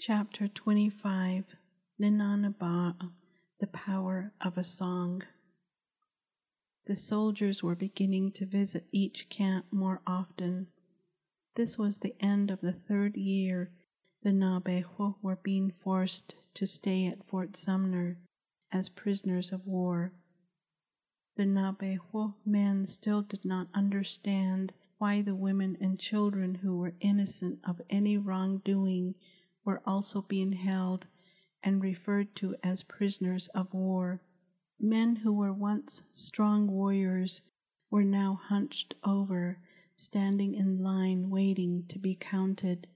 Chapter 25 Ninanaba, the Power of a Song. The soldiers were beginning to visit each camp more often. This was the end of the third year the Naabeehó were being forced to stay at Fort Sumner as prisoners of war. The Naabeehó men still did not understand why the women and children who were innocent of any wrongdoing were also being held and referred to as prisoners of war. Men who were once strong warriors were now hunched over, standing in line waiting to be counted,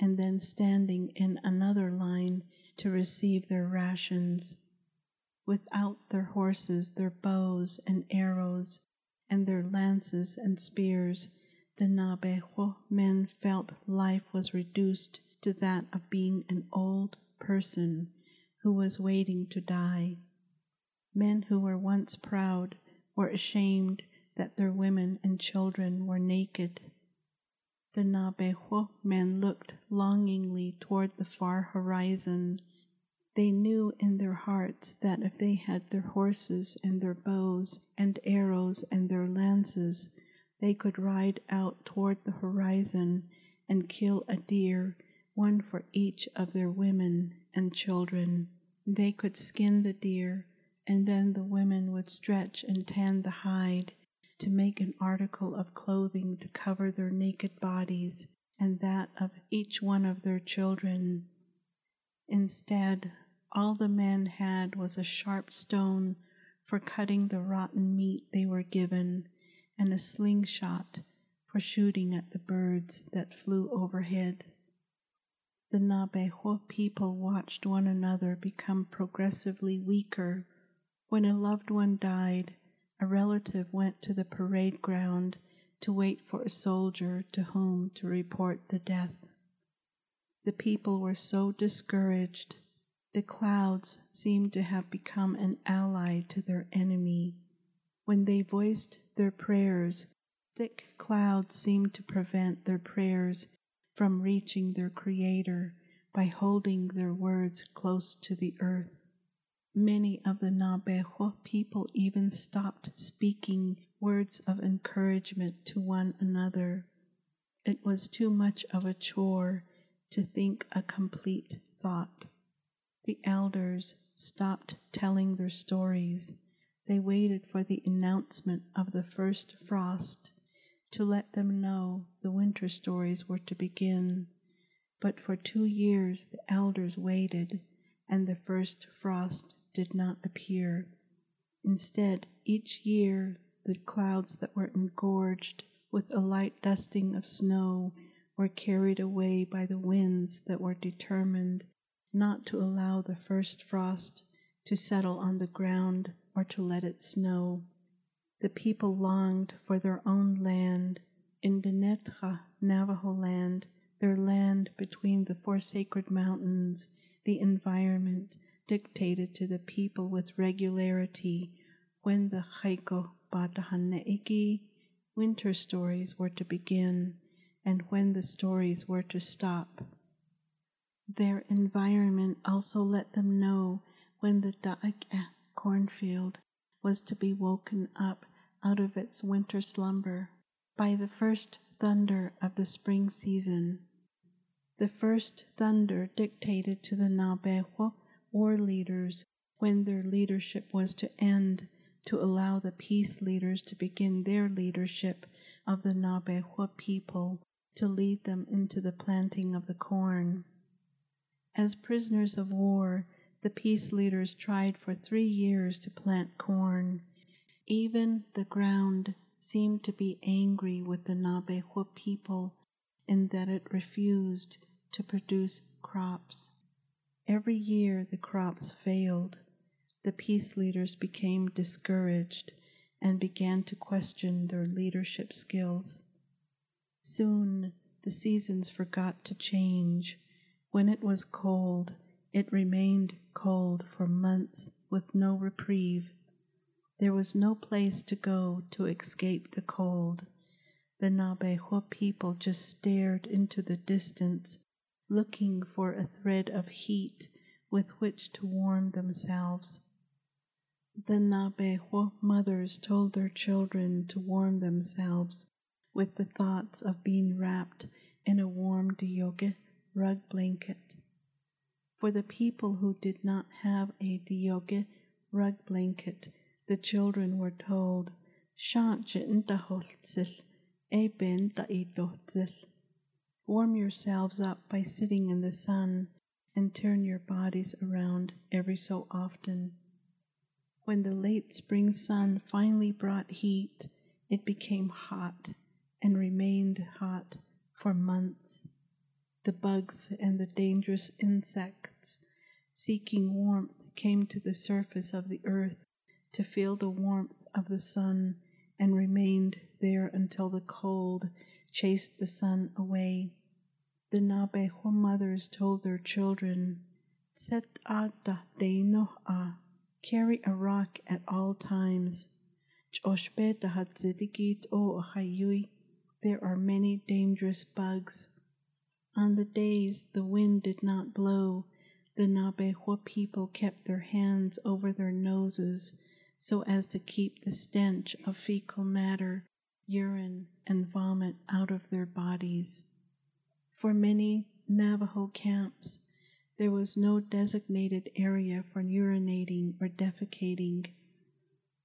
and then standing in another line to receive their rations. Without their horses, their bows and arrows, and their lances and spears, the Naabeehó men felt life was reduced to that of being an old person who was waiting to die. Men who were once proud were ashamed that their women and children were naked. The Naabeehó men looked longingly toward the far horizon. They knew in their hearts that if they had their horses and their bows and arrows and their lances, they could ride out toward the horizon and kill a deer one for each of their women and children. They could skin the deer, and then the women would stretch and tan the hide to make an article of clothing to cover their naked bodies and that of each one of their children. Instead, all the men had was a sharp stone for cutting the rotten meat they were given, and a slingshot for shooting at the birds that flew overhead. The Naabeehó people watched one another become progressively weaker. When a loved one died, a relative went to the parade ground to wait for a soldier to whom to report the death. The people were so discouraged. The clouds seemed to have become an ally to their enemy. When they voiced their prayers, thick clouds seemed to prevent their prayers from reaching their Creator by holding their words close to the earth. Many of the Naabeehó people even stopped speaking words of encouragement to one another. It was too much of a chore to think a complete thought. The elders stopped telling their stories. They waited for the announcement of the first frost to let them know the winter stories were to begin. But for two years the elders waited, and the first frost did not appear. Instead, each year the clouds that were engorged with a light dusting of snow were carried away by the winds that were determined not to allow the first frost to settle on the ground or to let it snow. The people longed for their own land, in Dinétah, Navajo land, their land between the four sacred mountains. The environment dictated to the people with regularity when the Chaiko Batahaneiki winter stories were to begin and when the stories were to stop. Their environment also let them know when the Da'ik cornfield was to be woken up out of its winter slumber by the first thunder of the spring season. The first thunder dictated to the Naabeehó war leaders when their leadership was to end to allow the peace leaders to begin their leadership of the Naabeehó people to lead them into the planting of the corn. As prisoners of war, the peace leaders tried for three years to plant corn. Even the ground seemed to be angry with the Naabeehó people in that it refused to produce crops. Every year the crops failed. The peace leaders became discouraged and began to question their leadership skills. Soon the seasons forgot to change. When it was cold, it remained cold for months with no reprieve. There was no place to go to escape the cold. The Naabeehó people just stared into the distance, looking for a thread of heat with which to warm themselves. The Naabeehó mothers told their children to warm themselves with the thoughts of being wrapped in a warm Dioge rug blanket. For the people who did not have a Dioge rug blanket, the children were told, Warm yourselves up by sitting in the sun and turn your bodies around every so often. When the late spring sun finally brought heat, it became hot and remained hot for months. The bugs and the dangerous insects seeking warmth came to the surface of the earth to feel the warmth of the sun and remained there until the cold chased the sun away. The Naabeehó mothers told their children, Set ada deino a, carry a rock at all times. There are many dangerous bugs. On the days the wind did not blow, the Naabeehó people kept their hands over their noses so as to keep the stench of fecal matter, urine, and vomit out of their bodies. For many Navajo camps, there was no designated area for urinating or defecating.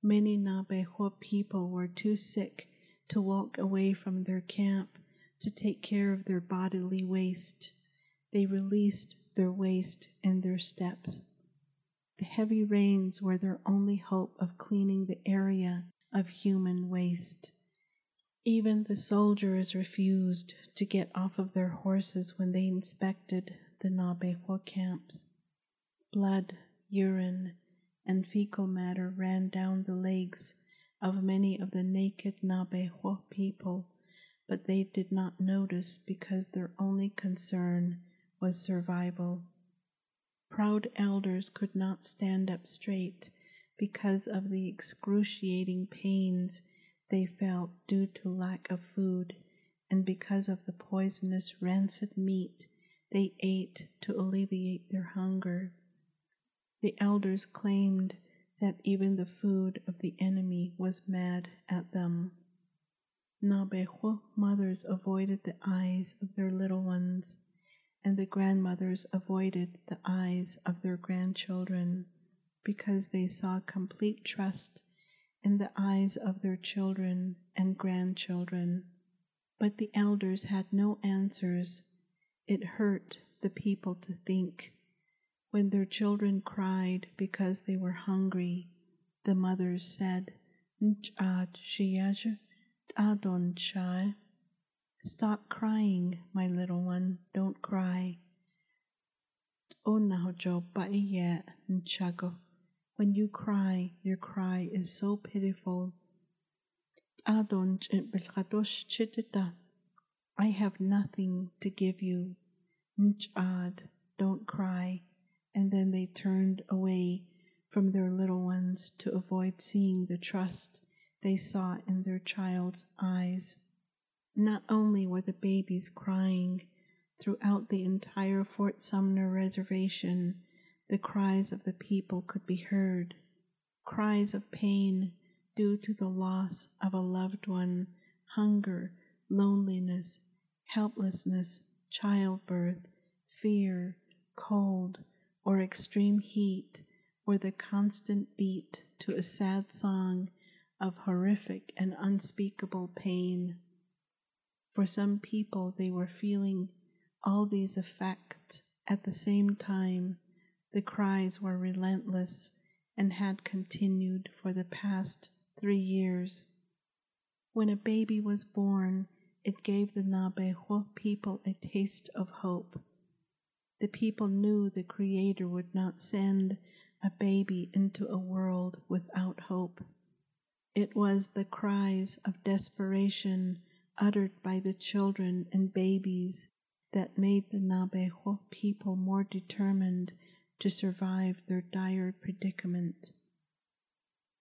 Many Naabeehó people were too sick to walk away from their camp to take care of their bodily waste. They released their waste in their steps. The heavy rains were their only hope of cleaning the area of human waste. Even the soldiers refused to get off of their horses when they inspected the Naabeehó camps. Blood, urine, and fecal matter ran down the legs of many of the naked Naabeehó people, but they did not notice because their only concern was survival. Proud elders could not stand up straight because of the excruciating pains they felt due to lack of food and because of the poisonous rancid meat they ate to alleviate their hunger. The elders claimed that even the food of the enemy was mad at them. Naabeehó mothers avoided the eyes of their little ones and the grandmothers avoided the eyes of their grandchildren because they saw complete trust in the eyes of their children and grandchildren. But the elders had no answers. It hurt the people to think. When their children cried because they were hungry, the mothers said, N'chad ah, shiyaja Ah, adon chai. Stop crying, my little one, don't cry. Oh, o Nahojo Baiye Nchago. When you cry, your cry is so pitiful. Ah, Chitita. I have nothing to give you. Don't cry. And then they turned away from their little ones to avoid seeing the trust they saw in their child's eyes. Not only were the babies crying, throughout the entire Fort Sumner reservation, the cries of the people could be heard. Cries of pain due to the loss of a loved one, hunger, loneliness, helplessness, childbirth, fear, cold, or extreme heat were the constant beat to a sad song of horrific and unspeakable pain. For some people, they were feeling all these effects at the same time. The cries were relentless and had continued for the past three years. When a baby was born, it gave the Naabeehó people a taste of hope. The people knew the Creator would not send a baby into a world without hope. It was the cries of desperation uttered by the children and babies that made the Naabeehó people more determined to survive their dire predicament.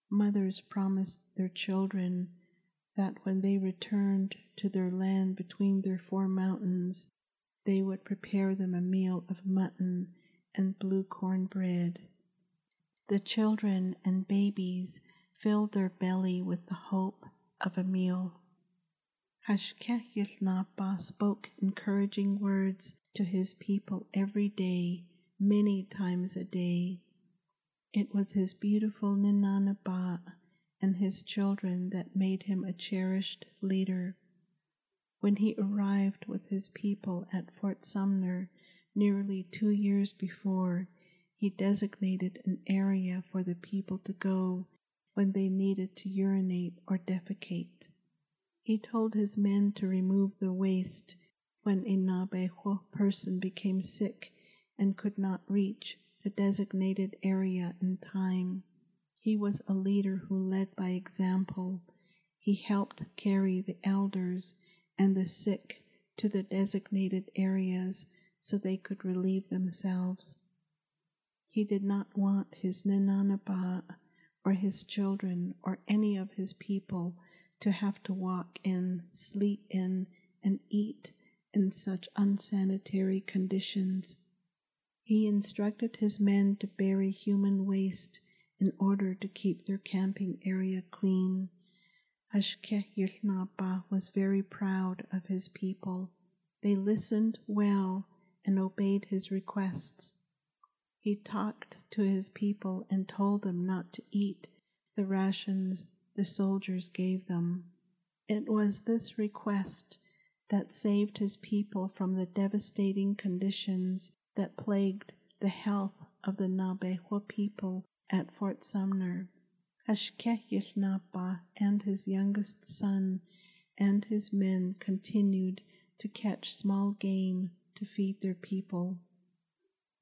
Mothers promised their children that when they returned to their land between their four mountains, they would prepare them a meal of mutton and blue corn bread. The children and babies filled their belly with the hope of a meal. Hashké Yił Naabaah spoke encouraging words to his people every day, many times a day. It was his beautiful Ninanaba and his children that made him a cherished leader. When he arrived with his people at Fort Sumner nearly two years before, he designated an area for the people to go when they needed to urinate or defecate. He told his men to remove the waste when a Naabeehó person became sick and could not reach the designated area in time. He was a leader who led by example. He helped carry the elders and the sick to the designated areas so they could relieve themselves. He did not want his Ninanaba or his children or any of his people to have to walk in, sleep in, and eat in such unsanitary conditions. He instructed his men to bury human waste in order to keep their camping area clean. Hashké Yił Naabaah was very proud of his people. They listened well and obeyed his requests. He talked to his people and told them not to eat the rations the soldiers gave them. It was this request that saved his people from the devastating conditions that plagued the health of the Naabeehó people at Fort Sumner, Hashké Yił Naabaah and his youngest son and his men continued to catch small game to feed their people.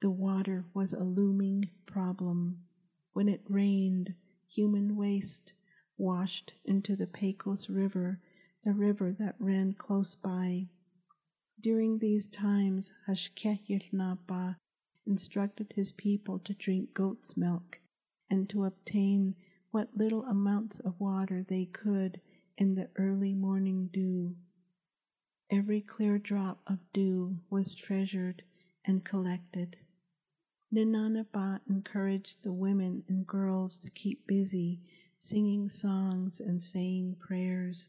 The water was a looming problem. When it rained, human waste washed into the Pecos River, the river that ran close by. During these times, Hashké Yił Naabaah instructed his people to drink goat's milk and to obtain what little amounts of water they could in the early morning dew. Every clear drop of dew was treasured and collected. Ninanaba encouraged the women and girls to keep busy, singing songs and saying prayers.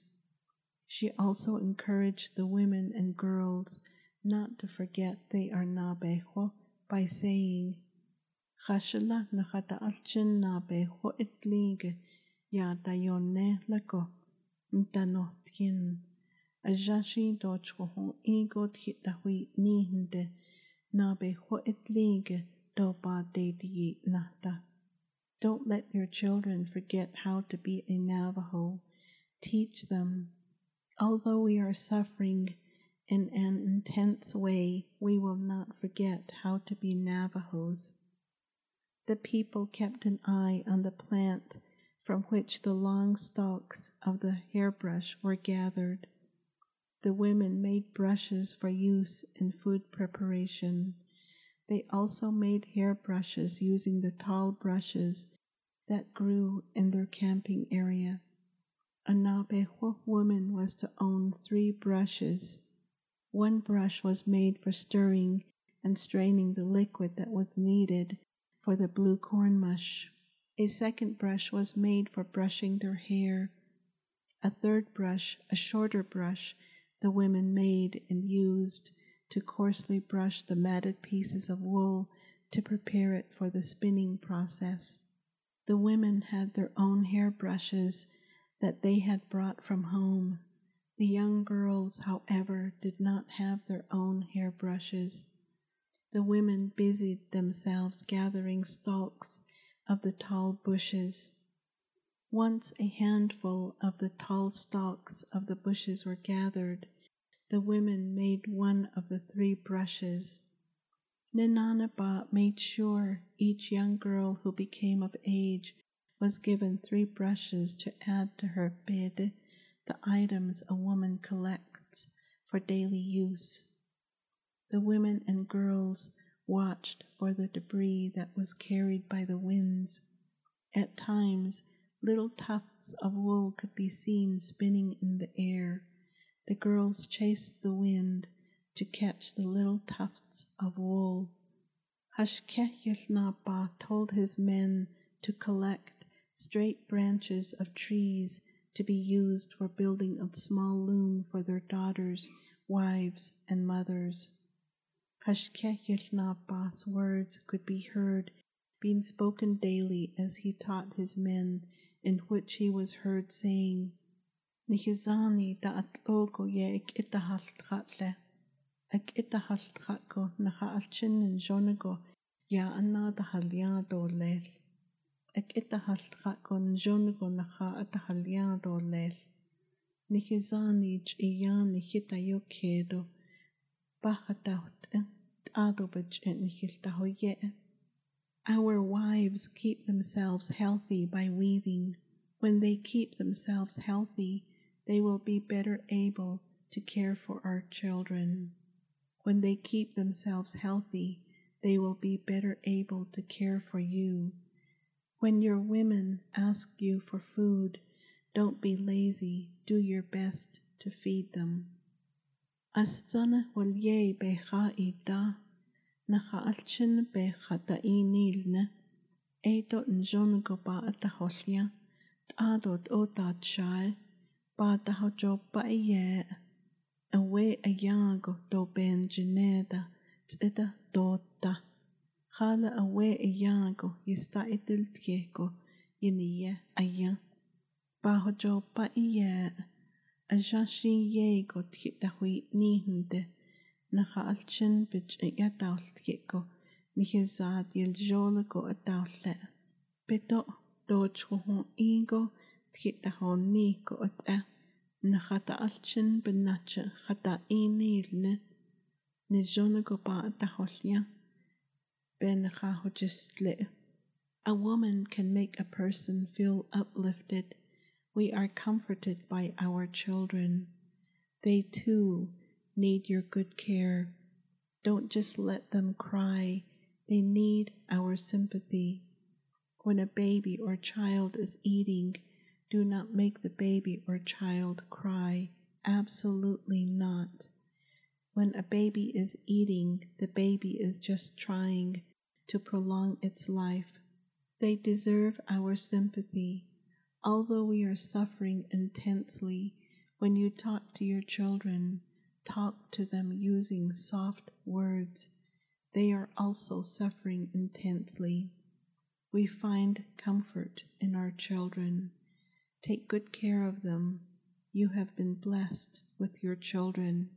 She also encouraged the women and girls not to forget they are Naabeehó by saying, Khashla nakata alchin na be ho itlige ya dayone lako mtano tkin ajashi dochko ho igot hita hui nihinde na be Don't let your children forget how to be a Navajo. Teach them. Although we are suffering in an intense way, we will not forget how to be Navajos the people kept an eye on the plant from which the long stalks of the hairbrush were gathered. The women made brushes for use in food preparation. They also made hairbrushes using the tall brushes that grew in their camping area. A Naabeehó woman was to own three brushes. One brush was made for stirring and straining the liquid that was needed for the blue corn mush. A second brush was made for brushing their hair. A third brush, a shorter brush, the women made and used to coarsely brush the matted pieces of wool to prepare it for the spinning process. The women had their own hair brushes that they had brought from home. The young girls, however, did not have their own hair brushes the women busied themselves gathering stalks of the tall bushes. Once a handful of the tall stalks of the bushes were gathered, the women made one of the three brushes. Ninanaba made sure each young girl who became of age was given three brushes to add to her bede, the items a woman collects for daily use. The women and girls watched for the debris that was carried by the winds. At times, little tufts of wool could be seen spinning in the air. The girls chased the wind, to catch the little tufts of wool. Hashké Yił Naabaah told his men to collect straight branches of trees to be used for building a small loom for their daughters, wives, and mothers. Hashké Yił Naabaah's words could be heard being spoken daily as he taught his men, in which he was heard saying, Nihizani da atlogo ye ik itahaltratle. Ag itahaltrako nakaalchin and jonago ya anada halyado lel. Ag itahaltrako njonago naka atahalyado lel. Nihizani jiyani hitayo kedo. Bachataut adobaj and nihiltahoye. Our wives keep themselves healthy by weaving. When they keep themselves healthy, they will be better able to care for our children. When they keep themselves healthy, they will be better able to care for you. When your women ask you for food, don't be lazy, do your best to feed them. Walye beha ida nakaalchin be chatainilne, edo njon go ba ataholia, adot o dat shai, ba tahojo ba ye, awe ayago do ben geneda, tida dota, Chala awe ayago yista idil tieko, yiniye ayan, bahojo ba ye, ajashi yego tita hui nihinde, nakaalchin bich yadaltjeko nihezad yeljolego adawle. Bedo dojho igo tjitaho niko benaha hojistle. A woman can make a person feel uplifted. We are comforted by our children. They too need your good care. Don't just let them cry, they need our sympathy. When a baby or child is eating, do not make the baby or child cry. Absolutely not. When a baby is eating, the baby is just trying to prolong its life. They deserve our sympathy. Although we are suffering intensely, when you talk to your children, talk to them using soft words. They are also suffering intensely. We find comfort in our children. Take good care of them. You have been blessed with your children.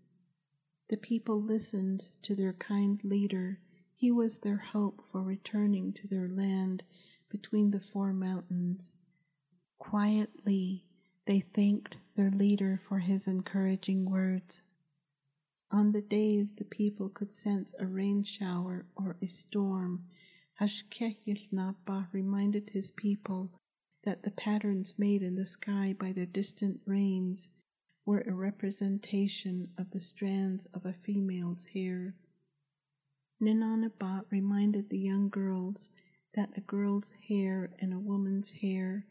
The people listened to their kind leader. He was their hope for returning to their land between the four mountains. Quietly, they thanked their leader for his encouraging words. On the days the people could sense a rain shower or a storm, Hashké Yił Naabaah reminded his people that the patterns made in the sky by the distant rains were a representation of the strands of a female's hair. Ninanabat reminded the young girls that a girl's hair and a woman's hair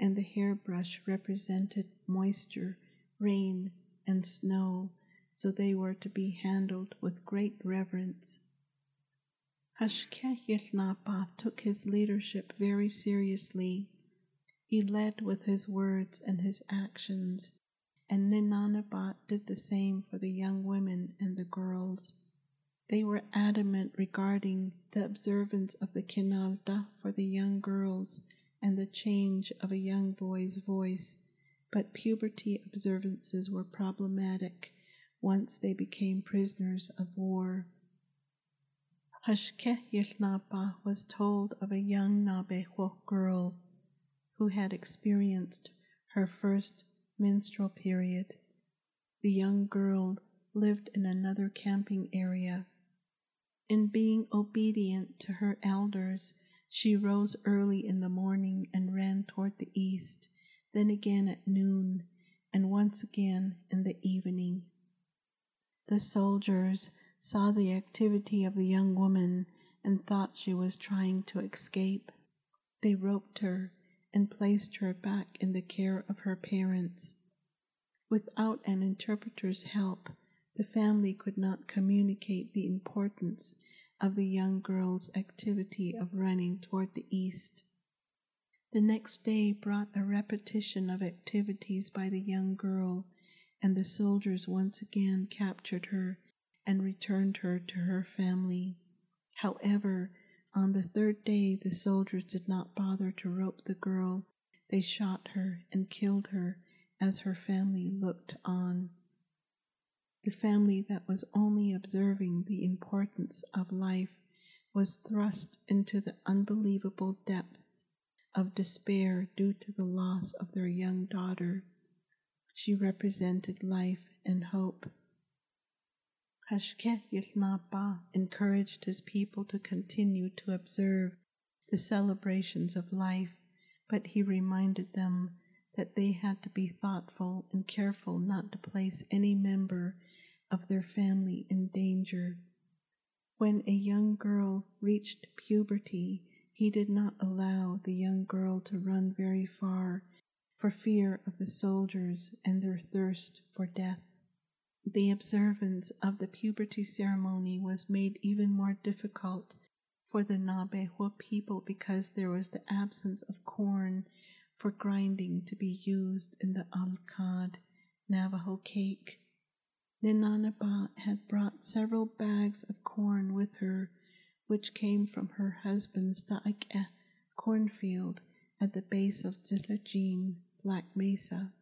and the hairbrush represented moisture, rain, and snow so they were to be handled with great reverence. Hashké Yił Naabaah took his leadership very seriously. He led with his words and his actions, and Ninanabat did the same for the young women and the girls. They were adamant regarding the observance of the Kinaaldá for the young girls and the change of a young boy's voice, but puberty observances were problematic once they became prisoners of war. Hashké Yił Naabaah was told of a young Naabeehó girl who had experienced her first menstrual period. The young girl lived in another camping area. In being obedient to her elders, she rose early in the morning and ran toward the east, then again at noon, and once again in the evening. The soldiers saw the activity of the young woman and thought she was trying to escape. They roped her and placed her back in the care of her parents. Without an interpreter's help, The family could not communicate the importance of the young girl's activity of running toward the east. The next day brought a repetition of activities by the young girl, and the soldiers once again captured her and returned her to her family. However, on the third day, the soldiers did not bother to rope the girl. They shot her and killed her as her family looked on. The family that was only observing the importance of life was thrust into the unbelievable depths of despair due to the loss of their young daughter. She represented life and hope. Hashke Yilnapa encouraged his people to continue to observe the celebrations of life, but he reminded them that they had to be thoughtful and careful not to place any member of their family in danger. When a young girl reached puberty, he did not allow the young girl to run very far for fear of the soldiers and their thirst for death. The observance of the puberty ceremony was made even more difficult for the Naabeehó people because there was the absence of corn for grinding to be used in the alcad Navajo cake. Ninanabat had brought several bags of corn with her, which came from her husband's Daike cornfield at the base of Zilajin, Black Mesa.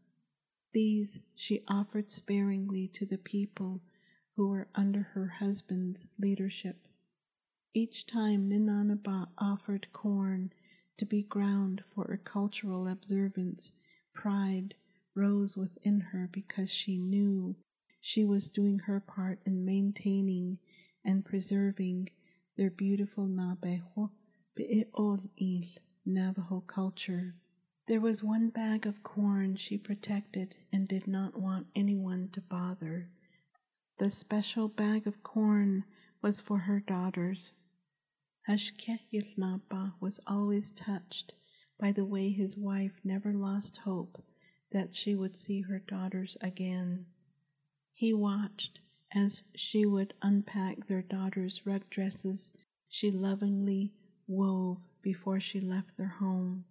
These she offered sparingly to the people who were under her husband's leadership. Each time Ninanaba offered corn to be ground for a cultural observance, pride rose within her because she knew she was doing her part in maintaining and preserving their beautiful Naabeehó Be'ol Il Navajo culture. There was one bag of corn she protected and did not want anyone to bother. The special bag of corn was for her daughters. Hashké Yił Naabaah was always touched by the way his wife never lost hope that she would see her daughters again. He watched as she would unpack their daughters' rug dresses she lovingly wove before she left their home.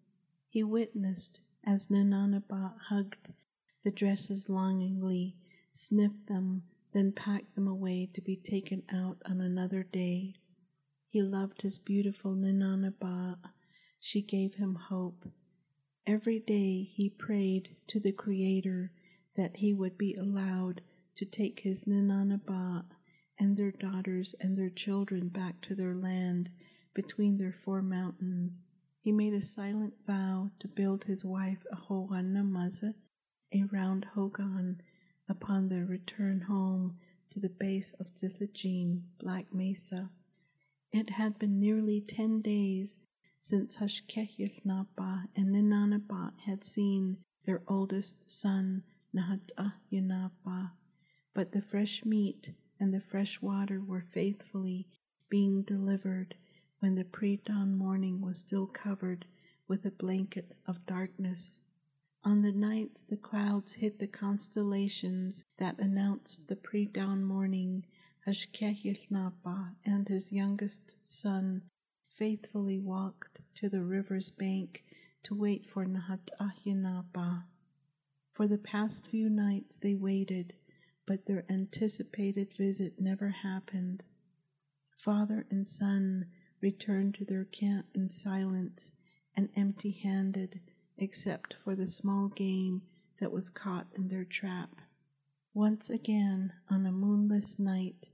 He witnessed as Ninanaba hugged the dresses longingly, sniffed them, then packed them away to be taken out on another day. He loved his beautiful Ninanaba. She gave him hope. Every day he prayed to the Creator that he would be allowed to take his Ninanaba and their daughters and their children back to their land between their four mountains he made a silent vow to build his wife a Ho'anamaza, a round hogan, upon their return home to the base of Zilajin, Black Mesa. It had been nearly ten days since Hashké Yił Naabaah and Ninanabat had seen their oldest son, Nahatahyanapa, but the fresh meat and the fresh water were faithfully being delivered when the pre-dawn morning was still covered with a blanket of darkness. On the nights the clouds hid the constellations that announced the pre-dawn morning, Hashké Yił Naabaah and his youngest son faithfully walked to the river's bank to wait for Nahatahyanapa. For the past few nights they waited, but their anticipated visit never happened. Father and son returned to their camp in silence and empty handed, except for the small game that was caught in their trap. Once again, on a moonless night,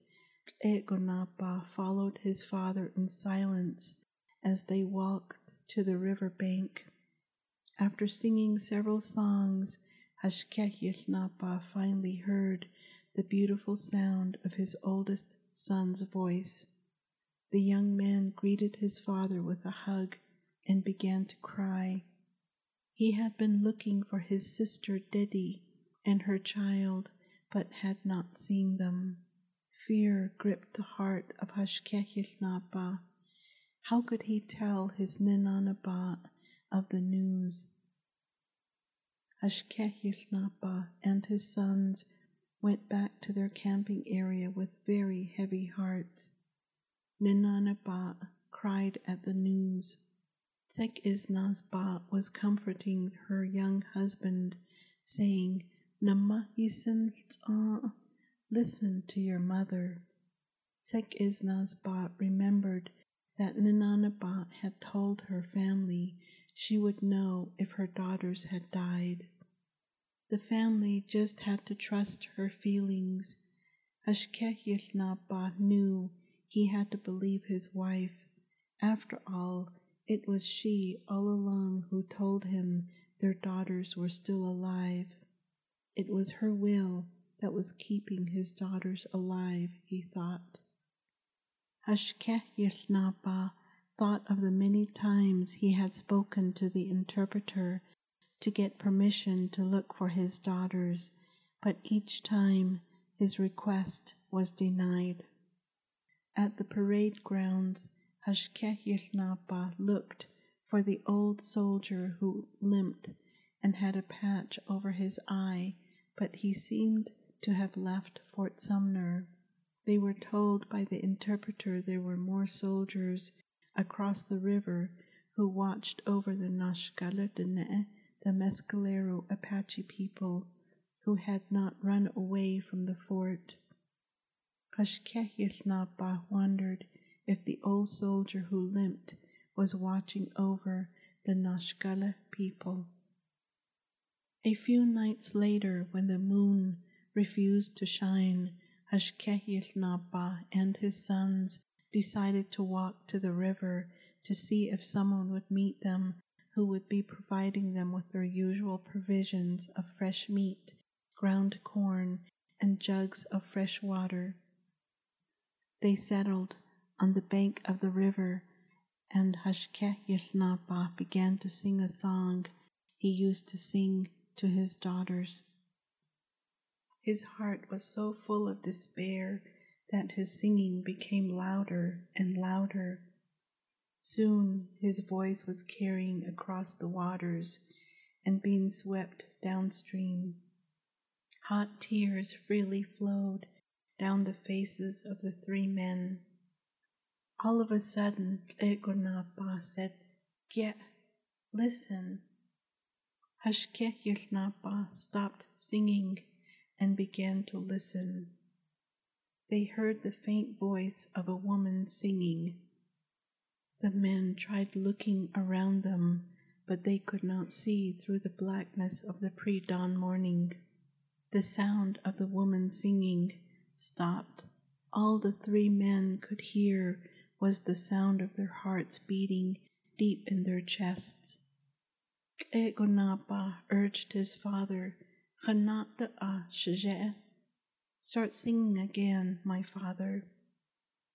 Egonapa followed his father in silence as they walked to the river bank. After singing several songs, Hashké Yił Naabaah finally heard the beautiful sound of his oldest son's voice. The young man greeted his father with a hug and began to cry. He had been looking for his sister Dedi and her child, but had not seen them. Fear gripped the heart of Hashké Yił Naabaah. How could he tell his Ninanabat of the news? Hashké Yił Naabaah and his sons went back to their camping area with very heavy hearts. Ninanaba cried at the news. Tsek Isnazba was comforting her young husband, saying, Nama listen to your mother. Tsek Isnazba remembered that Ninanaba had told her family she would know if her daughters had died. The family just had to trust her feelings. Hashké Yił Naabaah knew he had to believe his wife. After all, it was she all along who told him their daughters were still alive. It was her will that was keeping his daughters alive, he thought. Hashké Yił Naabaah thought of the many times he had spoken to the interpreter to get permission to look for his daughters, but each time his request was denied. At the parade grounds, Hashké Yił Naabaah looked for the old soldier who limped and had a patch over his eye, but he seemed to have left Fort Sumner. They were told by the interpreter there were more soldiers across the river who watched over the Nashkaladene, the Mescalero Apache people who had not run away from the fort. Hashké Yił Naabaah wondered if the old soldier who limped was watching over the Nashkala people. A few nights later, when the moon refused to shine, Hashké Yił Naabaah and his sons decided to walk to the river to see if someone would meet them who would be providing them with their usual provisions of fresh meat, ground corn, and jugs of fresh water. They settled on the bank of the river, and Hashkeh began to sing a song he used to sing to his daughters. His heart was so full of despair that his singing became louder and louder. Soon his voice was carrying across the waters and being swept downstream. Hot tears freely flowed down the faces of the three men. All of a sudden, Egonapa said, Get, listen. Hashké Yił Naabaah stopped singing and began to listen. They heard the faint voice of a woman singing. The men tried looking around them, but they could not see through the blackness of the pre dawn morning. The sound of the woman singing stopped. All the three men could hear was the sound of their hearts beating deep in their chests. Egonapa urged his father, Start singing again, my father.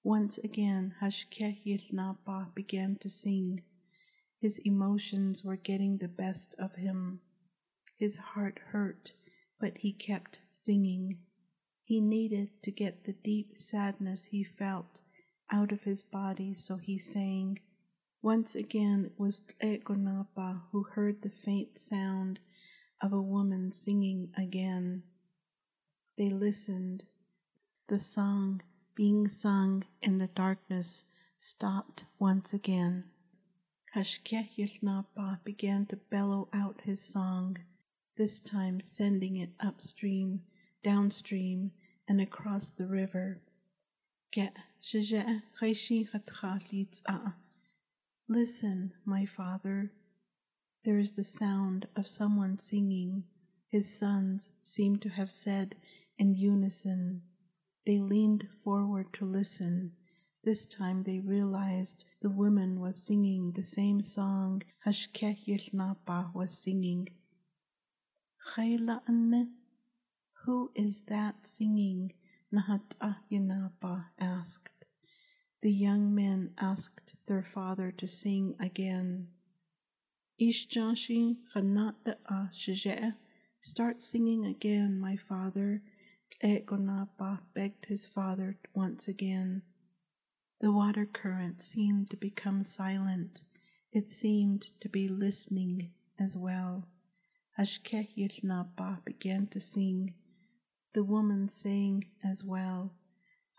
Once again, Hashké Yił Naabaah began to sing. His emotions were getting the best of him. His heart hurt, but he kept singing. He needed to get the deep sadness he felt out of his body, so he sang. Once again it was Egonapa who heard the faint sound of a woman singing again. They listened. The song being sung in the darkness stopped once again. Hashké Yił Naabaah began to bellow out his song, this time sending it upstream downstream, and across the river. Listen, my father. There is the sound of someone singing. His sons seem to have said in unison. They leaned forward to listen. This time they realized the woman was singing the same song Hashké Yił Naabaah was singing. Who is that singing? Nahat asked. The young men asked their father to sing again. Ishjashi Start singing again, my father. Egonapa begged his father once again. The water current seemed to become silent. It seemed to be listening as well. Hashké Yił Naabaah began to sing. The woman sang as well.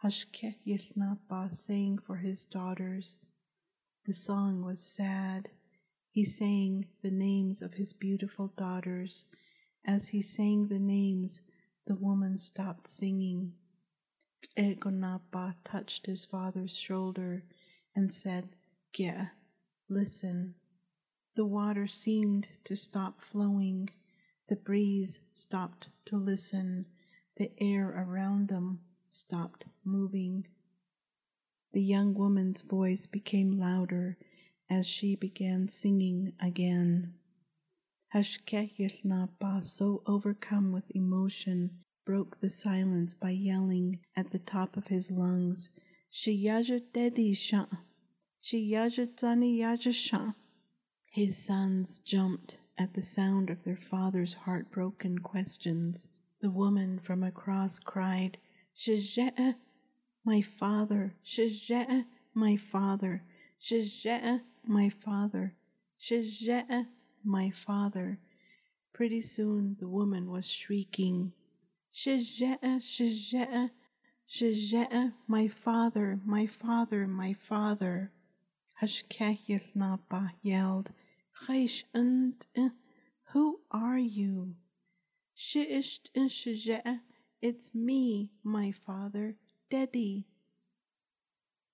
Hashké Yił Naabaah sang for his daughters. The song was sad. He sang the names of his beautiful daughters. As he sang the names, the woman stopped singing. Egonapa touched his father's shoulder and said, Geh, listen. The water seemed to stop flowing. The breeze stopped to listen. The air around them stopped moving. The young woman's voice became louder as she began singing again. Hashké Yił Naabaah, so overcome with emotion, broke the silence by yelling at the top of his lungs, Shiyaja dedi sha, Shiyaja zani yaja sha. His sons jumped at the sound of their father's heartbroken questions. The woman from across cried, Shije, my father, Shije, my father, Shije, my father, Shije, my father. Pretty soon the woman was shrieking, Shije, Shije, Shije, my father, my father, my father. Hashké Yił Naabaah yelled, Chaish who are you? Shiisht Shije, it's me, my father, Daddy.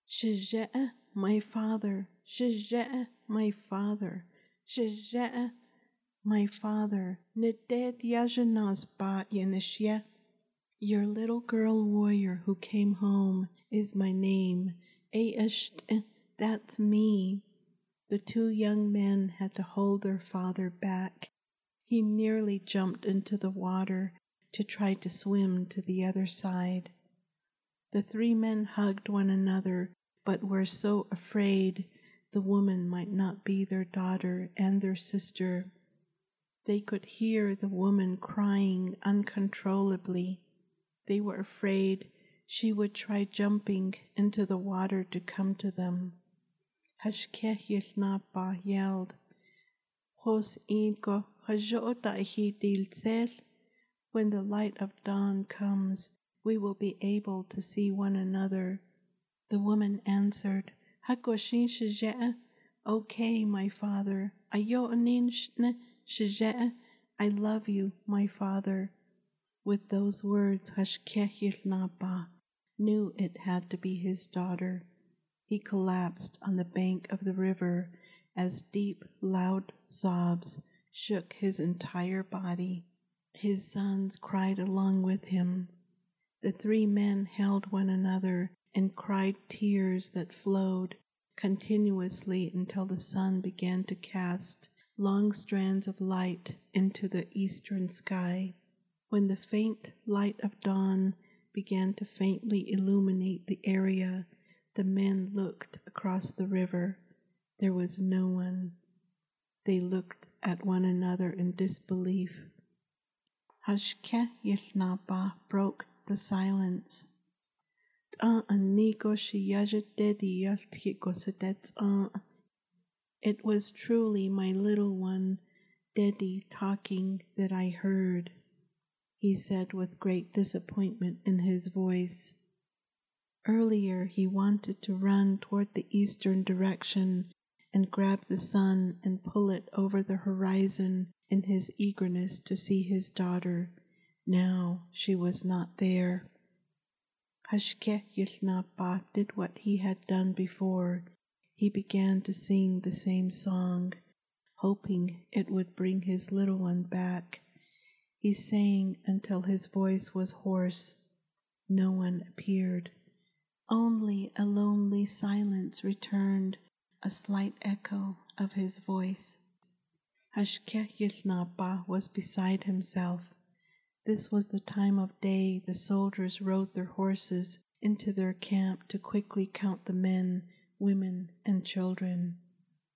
Shije, my father, Shije, my father, Shije, my father, Neded Yajanas ba Yanishya. Your little girl warrior who came home is my name. Aisht, that's me. The two young men had to hold their father back. He nearly jumped into the water to try to swim to the other side. The three men hugged one another, but were so afraid the woman might not be their daughter and their sister. They could hear the woman crying uncontrollably. They were afraid she would try jumping into the water to come to them. Hashké Yił Naabaah yelled, Hos hi When the light of dawn comes, we will be able to see one another. The woman answered, Okay, my father. I love you, my father. With those words, Hashké Yił Naabaah knew it had to be his daughter. He collapsed on the bank of the river as deep, loud sobs shook his entire body. His sons cried along with him. The three men held one another and cried tears that flowed continuously until the sun began to cast long strands of light into the eastern sky. When the faint light of dawn began to faintly illuminate the area, the men looked across the river. There was no one. They looked at one another in disbelief. Hashke Yishnapa broke the silence. Uh. It was truly my little one, Dedi, talking that I heard he said with great disappointment in his voice. Earlier he wanted to run toward the eastern direction and grab the sun and pull it over the horizon in his eagerness to see his daughter. Now she was not there. Hashke Yilnapa did what he had done before. He began to sing the same song, hoping it would bring his little one back. He sang until his voice was hoarse. No one appeared. Only a lonely silence returned a slight echo of his voice. Hashké Yił Naabaah was beside himself. This was the time of day the soldiers rode their horses into their camp to quickly count the men, women, and children.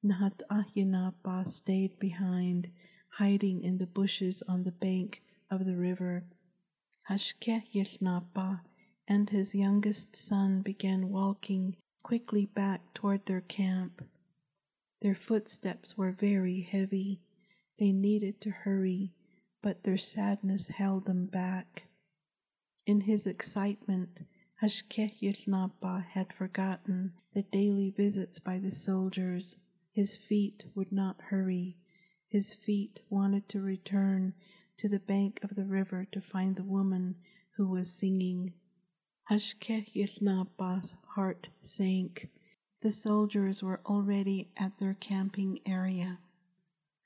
Nahat Ahinapa stayed behind hiding in the bushes on the bank of the river. Hashké Yił Naabaah and his youngest son began walking quickly back toward their camp. Their footsteps were very heavy. They needed to hurry, but their sadness held them back. In his excitement, Hashké Yił Naabaah had forgotten the daily visits by the soldiers. His feet would not hurry. His feet wanted to return to the bank of the river to find the woman who was singing. Hashké Yił Naabaah's heart sank. The soldiers were already at their camping area.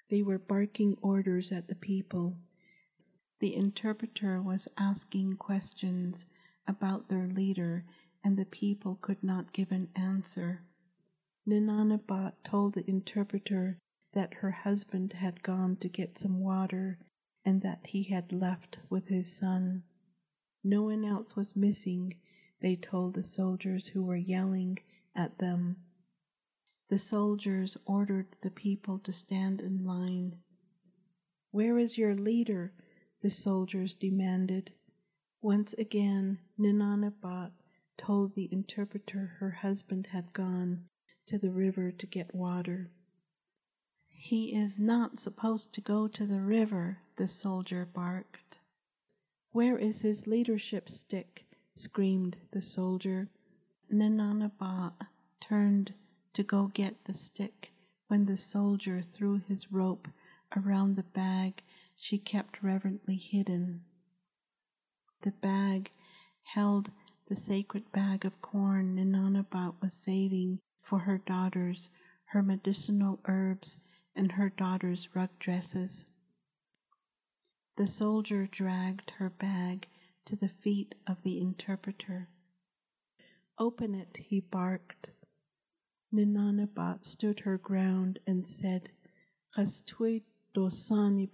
They were barking orders at the people. The interpreter was asking questions about their leader, and the people could not give an answer. Ninanabat told the interpreter that her husband had gone to get some water and that he had left with his son. No one else was missing, they told the soldiers who were yelling at them. The soldiers ordered the people to stand in line. Where is your leader? the soldiers demanded. Once again, Ninanabat told the interpreter her husband had gone to the river to get water. He is not supposed to go to the river, the soldier barked. Where is his leadership stick? screamed the soldier. Ninanabat turned to go get the stick when the soldier threw his rope around the bag she kept reverently hidden. The bag held the sacred bag of corn Ninanabat was saving for her daughters, her medicinal herbs, and her daughters' rug dresses. The soldier dragged her bag to the feet of the interpreter. Open it, he barked. Ninanabat stood her ground and said, Chastui dosani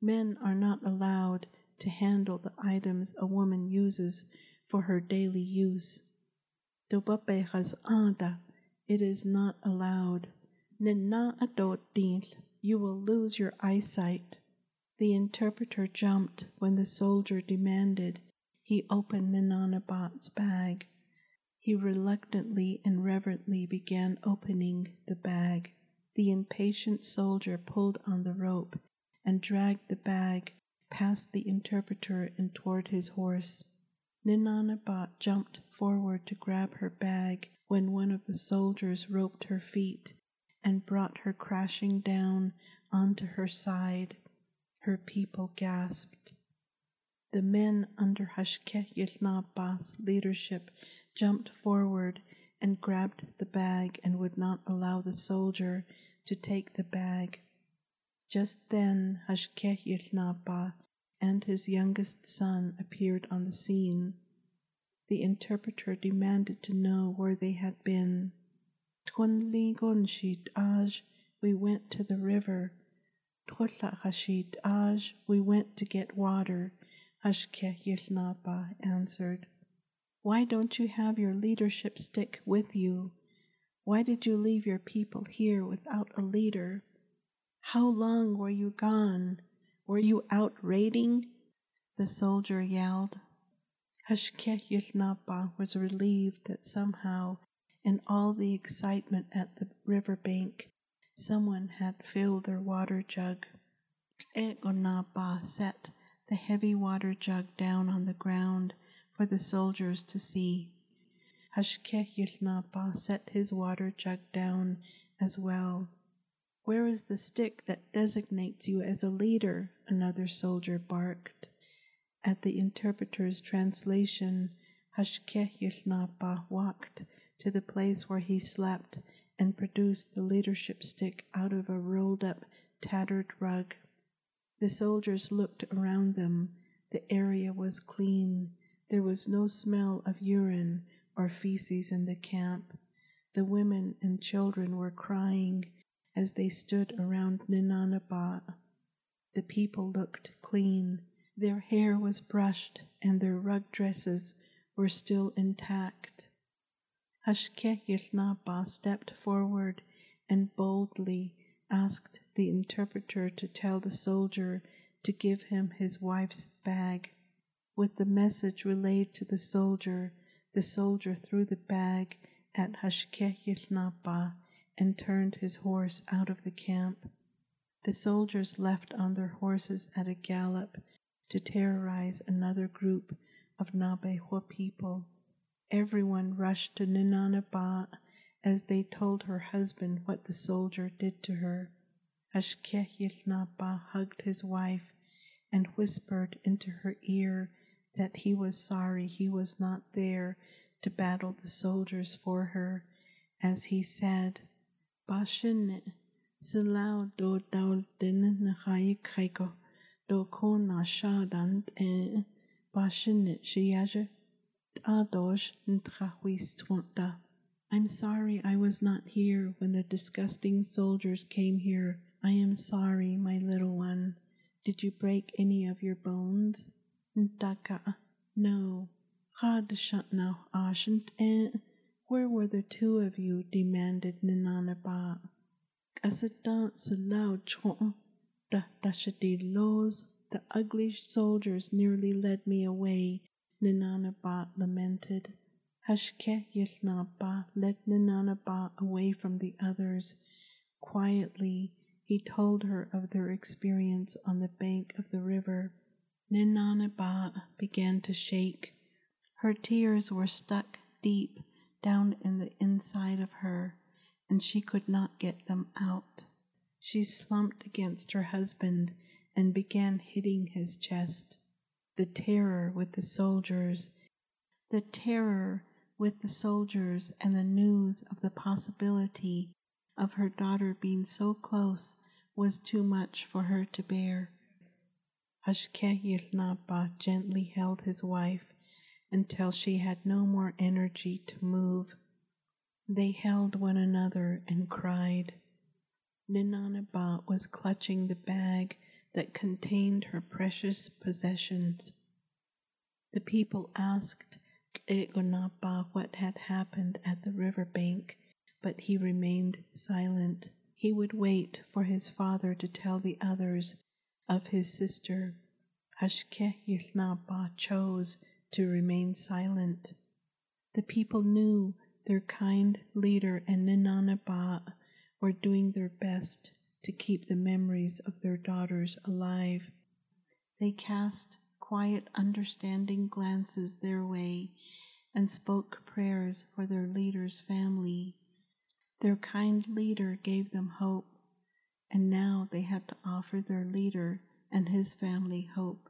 Men are not allowed to handle the items a woman uses for her daily use. Dobape anda, it is not allowed. You will lose your eyesight. The interpreter jumped when the soldier demanded he open Ninanabat's bag. He reluctantly and reverently began opening the bag. The impatient soldier pulled on the rope and dragged the bag past the interpreter and toward his horse. Ninanabat jumped forward to grab her bag when one of the soldiers roped her feet and brought her crashing down onto her side. Her people gasped. The men under Hashké Yił Naabaah's leadership jumped forward and grabbed the bag and would not allow the soldier to take the bag. Just then Hashké Yił Naabaah and his youngest son appeared on the scene. The interpreter demanded to know where they had been. Tunli Gunshit Aj, we went to the river. Twlachashit Aj, we went to get water. Hashké Yił Naabaah answered. Why don't you have your leadership stick with you? Why did you leave your people here without a leader? How long were you gone? Were you out raiding? The soldier yelled. Hashké Yił Naabaah was relieved that somehow, in all the excitement at the river bank, someone had filled their water jug. Egonaba set the heavy water jug down on the ground for the soldiers to see. Hashké Yił Naabaah set his water jug down as well. Where is the stick that designates you as a leader? Another soldier barked. At the interpreter's translation, Hashké Yił Naabaah walked to the place where he slept and produced the leadership stick out of a rolled up, tattered rug. The soldiers looked around them. The area was clean. There was no smell of urine or feces in the camp. The women and children were crying as they stood around Ninanabat. The people looked clean. Their hair was brushed and their rug dresses were still intact. Hashké Yił Naabaah stepped forward and boldly asked the interpreter to tell the soldier to give him his wife's bag. With the message relayed to the soldier, the soldier threw the bag at Hashké Yił Naabaah and turned his horse out of the camp. The soldiers left on their horses at a gallop to terrorize another group of Naabeehó people. Everyone rushed to Ninanaba as they told her husband what the soldier did to her. Hashké Yił Naabaah hugged his wife and whispered into her ear that he was sorry he was not there to battle the soldiers for her, as he said, Bashin silau do daul din nahaikaiko do kona shadant e bashin shiyaja. I'm sorry I was not here when the disgusting soldiers came here. I am sorry, my little one. Did you break any of your bones? No. And eh? where were the two of you? demanded Ninanaba. The ugly soldiers nearly led me away, Ninanaba lamented. Hashké Yił Naabaah led Ninanaba away from the others. Quietly, he told her of their experience on the bank of the river. Ninanaba began to shake. Her tears were stuck deep down in the inside of her, and she could not get them out. She slumped against her husband and began hitting his chest. The terror with the soldiers, the terror with the soldiers and the news of the possibility of her daughter being so close was too much for her to bear. Hashké Yił Naabaah gently held his wife until she had no more energy to move. They held one another and cried. Ninanaba was clutching the bag that contained her precious possessions. The people asked Egonapa what had happened at the river bank, but he remained silent. He would wait for his father to tell the others of his sister. Hashké Yił Naabaah chose to remain silent. The people knew their kind leader and Ninanaba were doing their best to keep the memories of their daughters alive. They cast quiet, understanding glances their way and spoke prayers for their leader's family. Their kind leader gave them hope, and now they had to offer their leader and his family hope